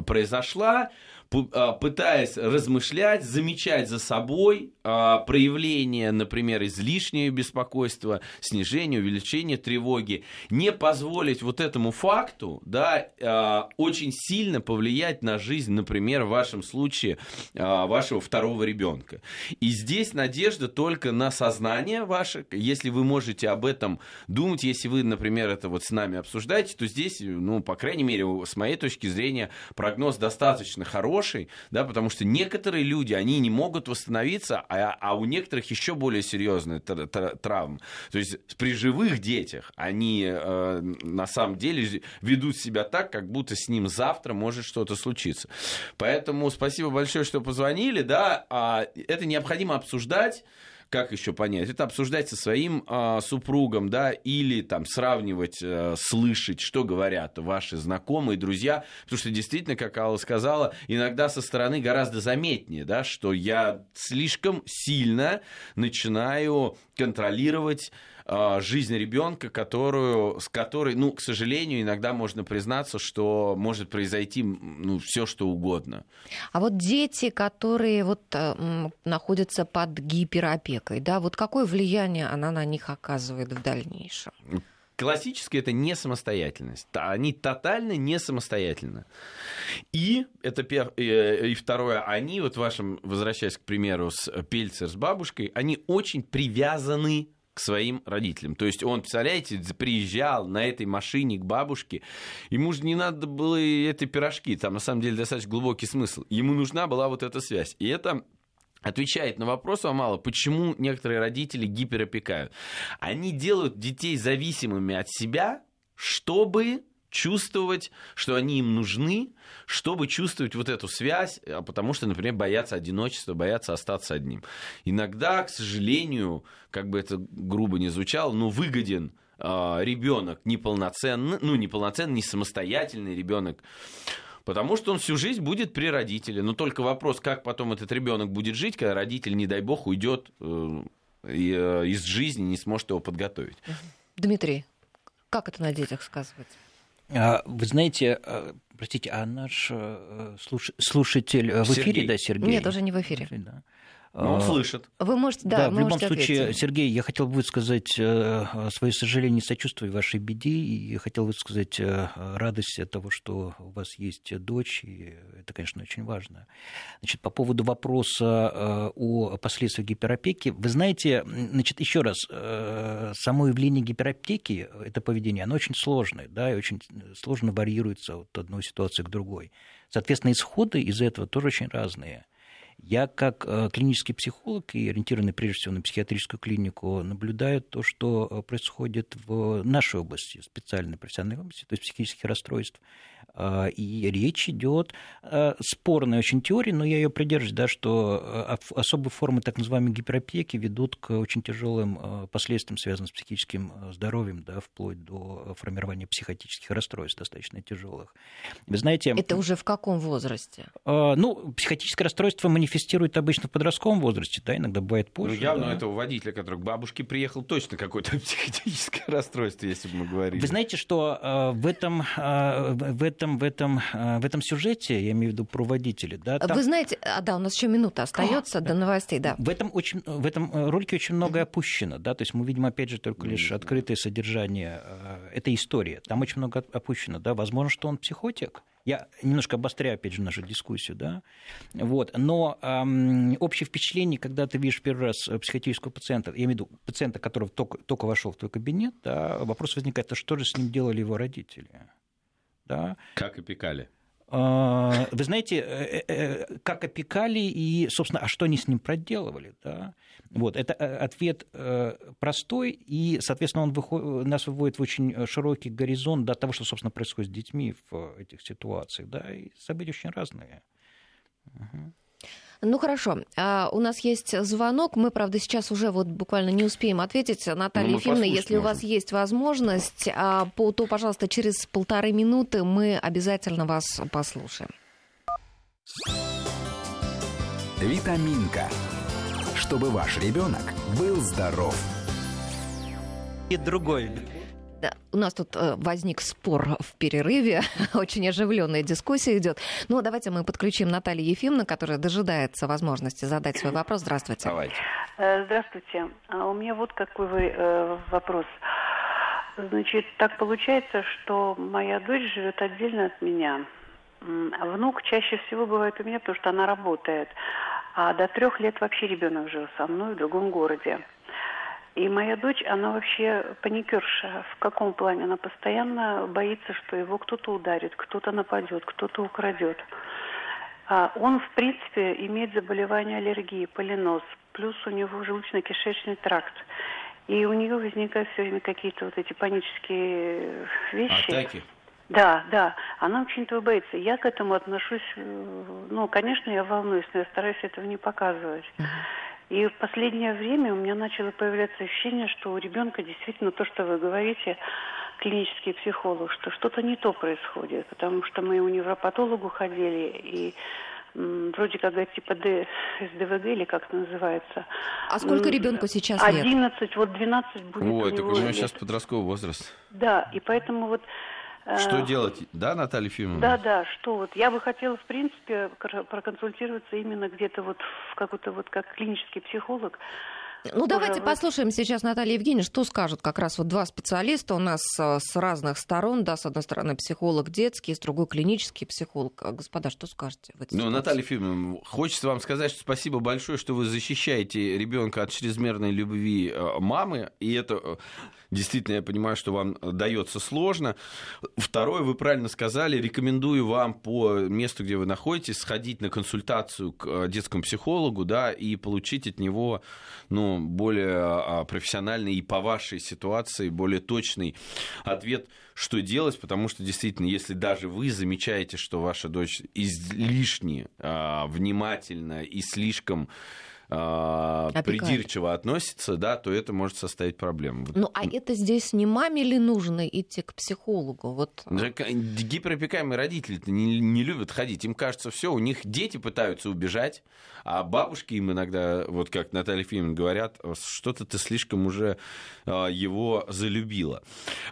Speaker 3: произошла, а, пытаясь размышлять, замечать за собой а, проявление, например, излишнего беспокойства, снижения, увеличения тревоги, не позволить вот этому факту да, а, очень сильно повлиять на жизнь, например, в вашем случае вашего второго ребенка. И здесь надежда только на сознание ваше, если вы можете об этом думать, если вы, например, это вот с нами обсуждаете, то здесь ну, по крайней мере, с моей точки зрения, прогноз достаточно хороший, да, потому что некоторые люди, они не могут восстановиться, а, а у некоторых еще более серьезные травмы. То есть при живых детях они э, на самом деле ведут себя так, как будто с ним завтра может что-то случиться. Поэтому спасибо большое, что позвонили, да, а это необходимо обсуждать как еще понять? Это обсуждать со своим э, супругом, да, или там сравнивать, э, слышать, что говорят ваши знакомые, друзья, потому что действительно, как Алла сказала, иногда со стороны гораздо заметнее, да, что я слишком сильно начинаю контролировать жизнь ребенка, которую, с которой, ну, к сожалению, иногда можно признаться, что может произойти ну, все что угодно.
Speaker 1: А вот дети, которые вот э, находятся под гиперопекой, да, вот какое влияние она на них оказывает в дальнейшем?
Speaker 3: Классически это не самостоятельность. Они тотально не самостоятельны. И это пер... Э, и второе, они, вот вашим, возвращаясь к примеру с Пельцер с бабушкой, они очень привязаны к своим родителям. То есть он, представляете, приезжал на этой машине к бабушке, ему же не надо было эти пирожки, там на самом деле достаточно глубокий смысл. Ему нужна была вот эта связь. И это отвечает на вопрос вам мало, почему некоторые родители гиперопекают. Они делают детей зависимыми от себя, чтобы чувствовать, что они им нужны, чтобы чувствовать вот эту связь, а потому что, например, боятся одиночества, боятся остаться одним. Иногда, к сожалению, как бы это грубо не звучало, но выгоден э, ребенок неполноценный, ну, неполноценный, не самостоятельный ребенок, Потому что он всю жизнь будет при родителе. Но только вопрос, как потом этот ребенок будет жить, когда родитель, не дай бог, уйдет э, э, из жизни, не сможет его подготовить.
Speaker 1: Дмитрий, как это на детях сказывается?
Speaker 2: А, вы знаете, а, простите, а наш э, слушатель в эфире, Сергей. да, Сергей?
Speaker 1: Нет, уже не в эфире.
Speaker 2: Да.
Speaker 3: Но ну, он а, слышит.
Speaker 1: Вы можете, да,
Speaker 2: да
Speaker 1: в
Speaker 2: любом
Speaker 1: случае,
Speaker 2: ответить. Сергей, я хотел бы высказать э, свое сожаление и сочувствие вашей беде, и хотел высказать э, радость от того, что у вас есть дочь, и это, конечно, очень важно. Значит, по поводу вопроса э, о последствиях гиперопеки, вы знаете, значит, еще раз, само явление гиперопеки, это поведение, оно очень сложное, да, и очень сложно варьируется от одной ситуации к другой. Соответственно, исходы из этого тоже очень разные. Я как э, клинический психолог и ориентированный прежде всего на психиатрическую клинику наблюдаю то, что э, происходит в нашей области, специальной профессиональной области, то есть психических расстройств. А, и речь идет о спорной очень теории, но я ее придерживаюсь, да, что э, особые формы так называемой гиперопеки ведут к очень тяжелым последствиям, связанным с психическим здоровьем, да, вплоть до формирования психотических расстройств достаточно тяжелых. Вы знаете...
Speaker 1: Это уже в каком возрасте?
Speaker 2: А, ну, психотическое расстройство манифестирует обычно в подростковом возрасте, да, иногда бывает ну, позже.
Speaker 3: Ну, явно
Speaker 2: да.
Speaker 3: этого водителя, который к бабушке приехал, точно какое-то психотическое расстройство, если бы мы говорили.
Speaker 2: Вы знаете, что в, этом, в, этом, в, этом, э, в этом сюжете, я имею в виду про водителей, да,
Speaker 1: там... Вы знаете, а, да, у нас еще минута остается до новостей, да.
Speaker 2: В этом, очень, в этом ролике очень многое опущено, да, то есть мы видим, опять же, только лишь открытое содержание этой истории. Там очень много опущено, да, возможно, что он психотик, я немножко обостряю, опять же, нашу дискуссию, да. Вот. Но эм, общее впечатление, когда ты видишь первый раз психиатрического пациента, я имею в виду пациента, который только, только вошел в твой кабинет, да, вопрос возникает, а что же с ним делали его родители?
Speaker 3: Да? Как опекали?
Speaker 2: А, вы знаете, э, э, э, как опекали и, собственно, а что они с ним проделывали? Да? Вот, это ответ простой, и, соответственно, он выходит, нас выводит в очень широкий горизонт до того, что, собственно, происходит с детьми в этих ситуациях. Да? И события очень разные.
Speaker 1: Угу. Ну хорошо, а, у нас есть звонок, мы, правда, сейчас уже вот буквально не успеем ответить. Наталья ну, Ефимовна, если можем. у вас есть возможность, а, то, пожалуйста, через полторы минуты мы обязательно вас послушаем.
Speaker 4: Витаминка. Чтобы ваш ребенок был здоров.
Speaker 2: И другой
Speaker 1: у нас тут э, возник спор в перерыве, очень оживленная дискуссия идет. Ну, давайте мы подключим Наталью Ефимовну, которая дожидается возможности задать свой вопрос. Здравствуйте.
Speaker 3: Давайте.
Speaker 6: Э, здравствуйте. А у меня вот какой вы, э, вопрос. Значит, так получается, что моя дочь живет отдельно от меня. Внук чаще всего бывает у меня, потому что она работает. А до трех лет вообще ребенок жил со мной в другом городе. И моя дочь, она вообще паникерша. В каком плане? Она постоянно боится, что его кто-то ударит, кто-то нападет, кто-то украдет. А он, в принципе, имеет заболевание аллергии, полиноз, плюс у него желудочно-кишечный тракт. И у нее возникают все время какие-то вот эти панические вещи.
Speaker 3: Атаки?
Speaker 6: Да, да. Она очень этого боится. Я к этому отношусь, э, ну, конечно, я волнуюсь, но я стараюсь этого не показывать. И в последнее время у меня начало появляться ощущение, что у ребенка действительно то, что вы говорите, клинический психолог, что что-то не то происходит, потому что мы у невропатологу ходили, и вроде как типа Д, СДВГ или как это называется.
Speaker 1: А сколько ребенку сейчас
Speaker 6: лет? 11, вот 12 будет
Speaker 3: Ой,
Speaker 6: у
Speaker 3: так
Speaker 6: него
Speaker 3: у него
Speaker 6: лет.
Speaker 3: сейчас подростковый возраст.
Speaker 6: Да, и поэтому вот... э,
Speaker 3: Что делать? Да, Наталья Ефимовна?
Speaker 6: Да, да, что вот. Я бы хотела, в принципе, проконсультироваться именно где-то вот в какой-то вот как клинический психолог.
Speaker 1: Ну, давайте
Speaker 6: вот-
Speaker 1: послушаем сейчас Наталья Евгеньевна, что скажут как раз вот два специалиста у нас э, с разных сторон, да, с одной стороны психолог детский, с другой клинический психолог. А, Господа, что скажете в этой
Speaker 3: Ну,
Speaker 1: ситуации?
Speaker 3: Наталья Ефимовна, хочется вам сказать, что спасибо большое, что вы защищаете ребенка от чрезмерной любви э, мамы, и это э, действительно, я понимаю, что вам дается сложно. Второе, вы правильно сказали, рекомендую вам по месту, где вы находитесь, сходить на консультацию к э, детскому психологу, да, и получить от него, ну, более а, профессиональный и по вашей ситуации более точный ответ, что делать, потому что действительно, если даже вы замечаете, что ваша дочь излишне а, внимательна и слишком а,
Speaker 1: Опекает.
Speaker 3: придирчиво относится, да, то это может составить проблему.
Speaker 1: Ну, а это здесь не маме ли нужно идти к психологу? Вот
Speaker 3: Гиперопекаемые родители не, не любят ходить. Им кажется, все, у них дети пытаются убежать, а бабушки им иногда, вот как Наталья Ефимовна говорят, что-то ты слишком уже а, его залюбила.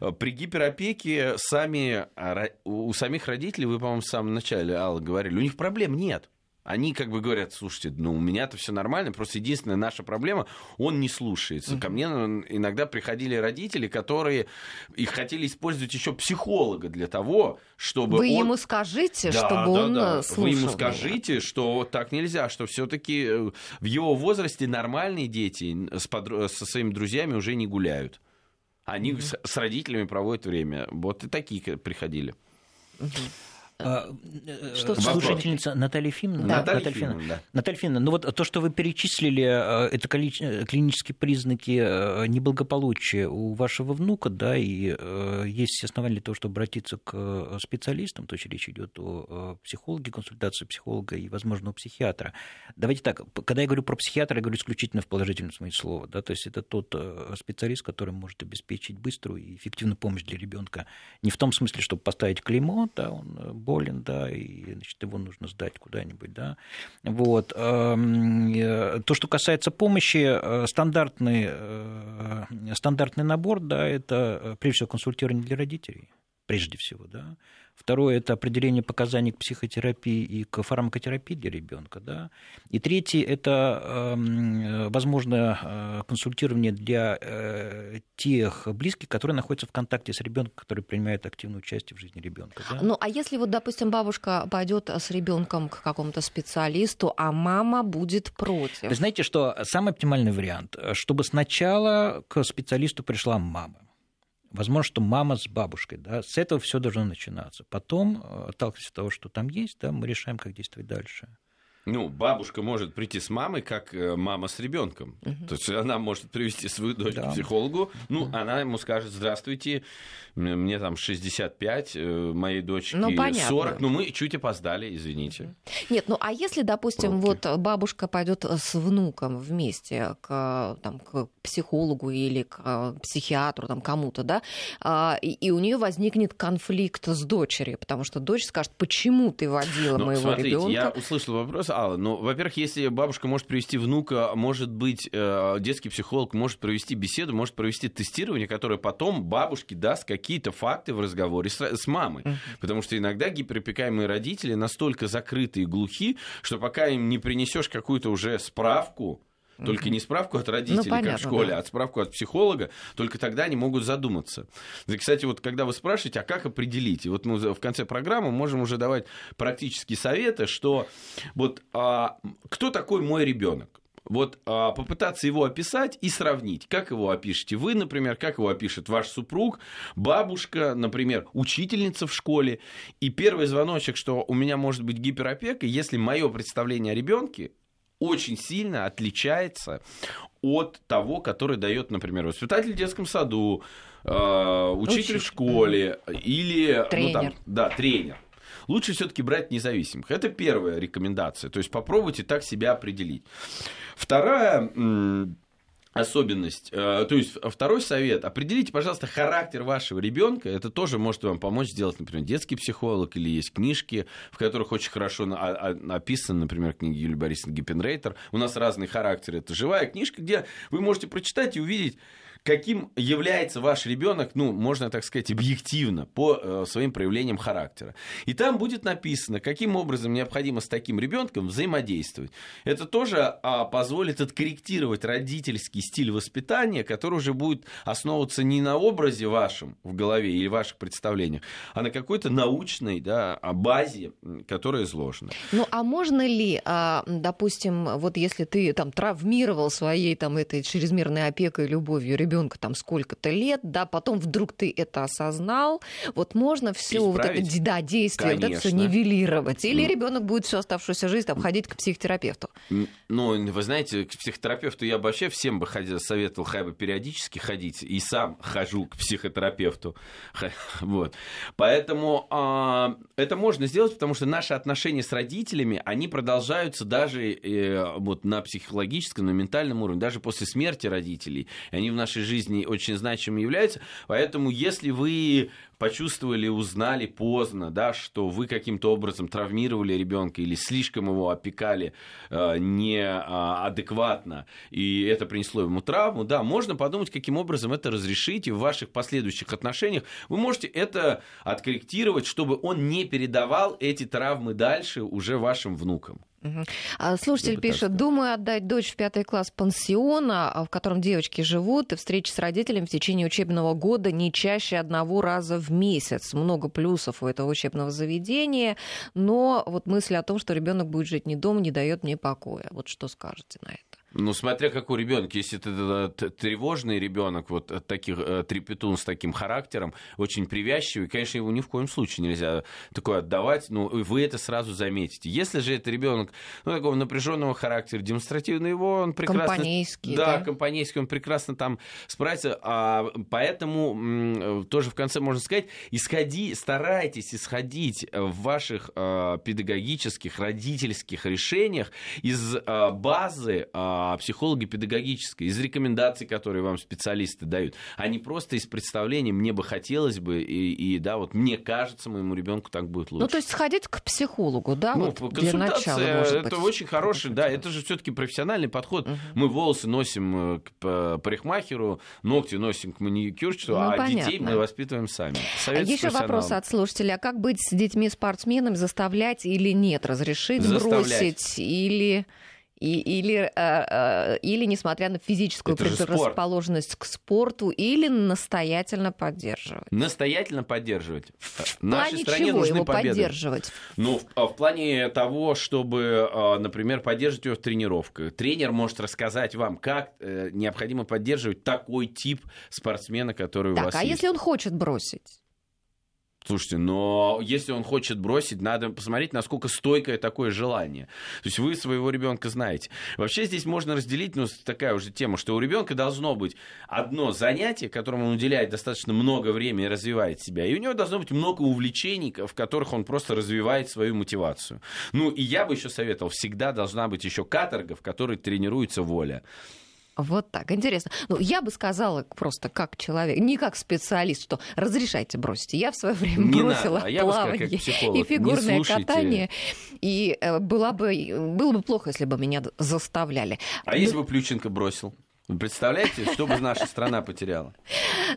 Speaker 3: А, При гиперопеке сами, а, у самих родителей, вы, по-моему, в самом начале, Алла, говорили, у них проблем нет. Они как бы говорят, слушайте, ну у меня-то все нормально, просто единственная наша проблема, он не слушается. Ко мне иногда приходили родители, которые и хотели использовать еще психолога для того, чтобы
Speaker 1: вы
Speaker 3: он...
Speaker 1: ему скажите,
Speaker 3: Да,
Speaker 1: чтобы
Speaker 3: да,
Speaker 1: он
Speaker 3: да.
Speaker 1: э, слушал.
Speaker 3: Вы ему скажите, что так нельзя, что все-таки в его возрасте нормальные дети с подро- со своими друзьями уже не гуляют. Они с, с родителями проводят время. Вот и такие приходили.
Speaker 2: Э,
Speaker 1: Что
Speaker 2: Слушательница Наталья Ефимовна?
Speaker 1: Да.
Speaker 3: Наталья
Speaker 2: Наталья
Speaker 3: Ефимовна, да.
Speaker 2: Наталья Ефимовна, ну вот то, что вы перечислили, э, это э, клинические признаки э, неблагополучия у вашего внука, да, и э, есть основания для того, чтобы обратиться к э, специалистам, то есть речь идет о э, психологе, консультации психолога и, возможно, у психиатра. Давайте так, когда я говорю про психиатра, я говорю исключительно в положительном смысле слова, да, то есть это тот э, специалист, который может обеспечить быструю и эффективную помощь для ребенка. Не в том смысле, чтобы поставить клеймо, да, он э, болен, да, и значит, его нужно сдать куда-нибудь, да. Вот. Эм, э, То, что касается помощи, э, стандартный, э, стандартный набор, да, это прежде всего консультирование для родителей, прежде всего, да. Второе – это определение показаний к психотерапии и к фармакотерапии для ребенка. Да? И третье – это, эм, возможно, э, консультирование для э, тех близких, которые находятся в контакте с ребенком, который принимает активное участие в жизни ребенка. Да?
Speaker 1: Ну, а если вот, допустим, бабушка пойдет с ребенком к какому-то специалисту, а мама будет против?
Speaker 2: Вы знаете, что самый оптимальный вариант, чтобы сначала к специалисту пришла мама. Возможно, что мама с бабушкой, да, с этого все должно начинаться. Потом, э, отталкиваясь от того, что там есть, да, мы решаем, как действовать дальше.
Speaker 3: Ну, бабушка может прийти с мамой, как э, мама с ребенком. То есть она может привести свою дочь
Speaker 2: Да.
Speaker 3: к психологу. Ну, она ему скажет: Здравствуйте, мне там 65, э, моей дочке
Speaker 1: Ну, понятно.
Speaker 3: 40. Ну, мы чуть опоздали, извините.
Speaker 1: Нет, ну а если, допустим,
Speaker 3: Пробки.
Speaker 1: вот бабушка пойдет с внуком вместе к, там, к психологу или к э, психиатру, там, кому-то, да, а, и, и у нее возникнет конфликт с дочерью, потому что дочь скажет, почему ты водила
Speaker 3: Ну,
Speaker 1: моего
Speaker 3: смотрите,
Speaker 1: ребенка?
Speaker 3: я услышал вопрос, Ну, во-первых, если бабушка может привести внука, может быть, э, детский психолог может провести беседу, может провести тестирование, которое потом бабушке даст какие-то факты в разговоре с, с мамой. Потому что иногда гиперопекаемые родители настолько закрыты и глухи, что пока им не принесешь какую-то уже справку, только не справку от родителей, как
Speaker 1: понятно,
Speaker 3: в школе,
Speaker 1: да.
Speaker 3: а справку от психолога, только тогда они могут задуматься. Да, кстати, вот когда вы спрашиваете, а как определить? И вот мы в конце программы можем уже давать практические советы, что вот а, кто такой мой ребенок? Вот а, попытаться его описать и сравнить. Как его опишете вы, например, как его опишет ваш супруг, бабушка, например, учительница в школе. И первый звоночек, что у меня может быть гиперопека, если мое представление о ребенке очень сильно отличается от того, который дает, например, воспитатель в детском саду, э, учитель Учитель. в школе или
Speaker 1: тренер.
Speaker 3: Ну, там, да, тренер. Лучше все-таки брать независимых. Это первая рекомендация. То есть попробуйте так себя определить. Вторая особенность. Э, то есть второй совет. Определите, пожалуйста, характер вашего ребенка. Это тоже может вам помочь сделать, например, детский психолог или есть книжки, в которых очень хорошо написано, например, книги Юлии Борисовны Гиппенрейтер. У нас разные характеры. Это живая книжка, где вы можете прочитать и увидеть, каким является ваш ребенок, ну, можно так сказать, объективно, по э, своим проявлениям характера. И там будет написано, каким образом необходимо с таким ребенком взаимодействовать. Это тоже а, позволит откорректировать родительский стиль воспитания, который уже будет основываться не на образе вашем в голове или ваших представлениях, а на какой-то научной да, базе, которая изложена.
Speaker 1: Ну, а можно ли, а, допустим, вот если ты там травмировал своей там этой чрезмерной опекой, любовью ребенка, ребенка там сколько-то лет, да, потом вдруг ты это осознал, вот можно все вот это да, действие, вот это все нивелировать. Или ребенок будет всю оставшуюся жизнь там, ходить к психотерапевту.
Speaker 3: Ну, вы знаете, к психотерапевту я вообще всем бы ходил, советовал хотя бы периодически ходить, и сам хожу к психотерапевту. Вот. Поэтому а, это можно сделать, потому что наши отношения с родителями, они продолжаются даже э, вот, на психологическом, на ментальном уровне, даже после смерти родителей. Они в нашей нашей жизни очень значимым является. Поэтому, если вы почувствовали, узнали поздно, да, что вы каким-то образом травмировали ребенка или слишком его опекали э, неадекватно, и это принесло ему травму, да, можно подумать, каким образом это разрешить, и в ваших последующих отношениях вы можете это откорректировать, чтобы он не передавал эти травмы дальше уже вашим внукам.
Speaker 1: Угу. Слушатель пишет, думаю отдать дочь в пятый класс пансиона, а, в котором девочки живут, и встречи с родителями в течение учебного года не чаще одного раза в месяц. Много плюсов у этого учебного заведения, но вот мысль о том, что ребенок будет жить не дома, не дает мне покоя. Вот что скажете на это?
Speaker 3: Ну, смотря какой ребенок, если это тревожный ребенок, вот таких э, трепетун с таким характером, очень привязчивый, конечно, его ни в коем случае нельзя такое отдавать, но вы это сразу заметите. Если же это ребенок ну, такого напряженного характера, демонстративный, его он прекрасно...
Speaker 1: Компанейский,
Speaker 3: да, да, компанейский, он прекрасно там справится, а, поэтому тоже в конце можно сказать, исходи, старайтесь исходить в ваших а, педагогических, родительских решениях из базы а, психологи педагогической, из рекомендаций, которые вам специалисты дают, а не просто из представления «мне бы хотелось бы», и, и да, вот «мне кажется, моему ребенку так будет лучше».
Speaker 1: Ну, то есть сходить к психологу, да, ну, вот для начала, может
Speaker 3: это быть. очень хороший, да, это же все таки профессиональный подход. Угу. Мы волосы носим э, к парикмахеру, ногти носим к маникюрщику, ну, а понятно. детей мы воспитываем сами.
Speaker 1: Еще вопрос от слушателя. А как быть с детьми-спортсменами? Заставлять или нет? Разрешить, Заставлять. бросить или... И, или, э, или, несмотря на физическую Это предрасположенность к спорту, или настоятельно поддерживать.
Speaker 3: Настоятельно поддерживать.
Speaker 1: В В Нашей плане стране чего нужны его победы. поддерживать?
Speaker 3: Ну, в, а в плане того, чтобы, а, например, поддерживать его в тренировках. Тренер может рассказать вам, как э, необходимо поддерживать такой тип спортсмена, который так, у вас
Speaker 1: а
Speaker 3: есть.
Speaker 1: если он хочет бросить?
Speaker 3: Слушайте, но если он хочет бросить, надо посмотреть, насколько стойкое такое желание. То есть вы своего ребенка знаете. Вообще здесь можно разделить, ну, такая уже тема, что у ребенка должно быть одно занятие, которому он уделяет достаточно много времени и развивает себя, и у него должно быть много увлечений, в которых он просто развивает свою мотивацию. Ну, и я бы еще советовал, всегда должна быть еще каторга, в которой тренируется воля.
Speaker 1: Вот так, интересно. Ну, я бы сказала просто как человек, не как специалист, что разрешайте бросить. Я в свое время не бросила надо. А плавание сказала, и фигурное катание, и э, было бы, было бы плохо, если бы меня заставляли.
Speaker 3: А если бы Плющенко бросил? Вы представляете, что бы наша страна потеряла?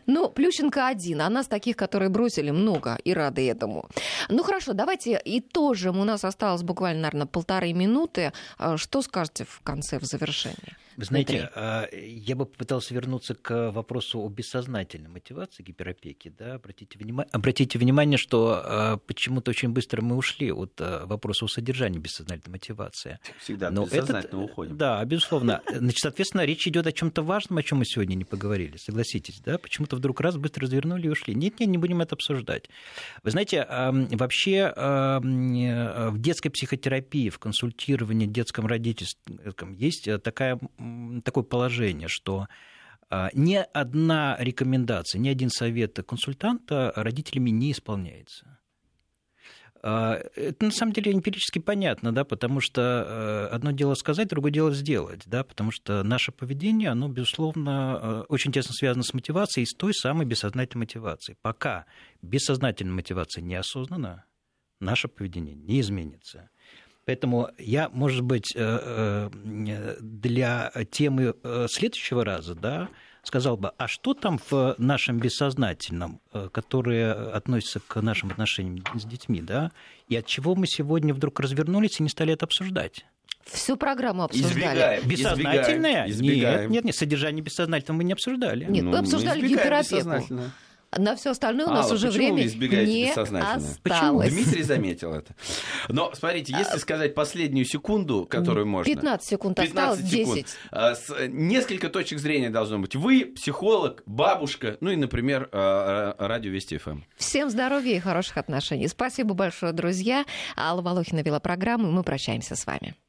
Speaker 1: Ну, Плющенко один, а нас таких, которые бросили, много и рады этому. Ну хорошо, давайте итожим. У нас осталось буквально, наверное, полторы минуты. А что скажете в конце, в завершении?
Speaker 2: Вы знаете, а, я бы попытался вернуться к вопросу о бессознательной мотивации гиперопеки. Да? Обратите, внимание, обратите внимание, что а, почему-то очень быстро мы ушли от а, вопроса о содержании бессознательной мотивации.
Speaker 3: Всегда Но бессознательно этот, уходим.
Speaker 2: Да, безусловно. Значит, соответственно, речь идет о чем-то важном, о чем мы сегодня не поговорили. Согласитесь, да? Почему-то вдруг раз быстро развернули и ушли. Нет, нет, не будем это обсуждать. Вы знаете, вообще в детской психотерапии, в консультировании, детском родительском есть такая такое положение, что а, ни одна рекомендация, ни один совет консультанта родителями не исполняется. А, это на самом деле эмпирически понятно, да, потому что э, одно дело сказать, другое дело сделать, да, потому что наше поведение, оно, безусловно, очень тесно связано с мотивацией, с той самой бессознательной мотивацией. Пока бессознательная мотивация не осознана, наше поведение не изменится. Поэтому я, может быть, э, э, для темы э, следующего раза, да, сказал бы, а что там в нашем бессознательном, которое относится к нашим отношениям с детьми, да, и от чего мы сегодня вдруг развернулись и не стали это обсуждать?
Speaker 1: Всю программу обсуждали.
Speaker 2: Избегаем, Бессознательное? Избегаем. Нет, нет, нет, содержание бессознательного мы не обсуждали.
Speaker 1: Нет, ну, мы обсуждали гиперопеку. На все остальное у нас а, уже время не осталось.
Speaker 3: Почему? Дмитрий заметил это. Но смотрите, если сказать последнюю секуннду, которую можно...
Speaker 1: 15 секунд 15 осталось, секунд. 10.
Speaker 3: А, несколько точек зрения должно быть. Вы, психолог, бабушка, ну и, например, а, радио Вести ФМ.
Speaker 1: Всем здоровья и хороших отношений. Спасибо большое, друзья. Алла Волохина вела программу, и мы прощаемся с вами.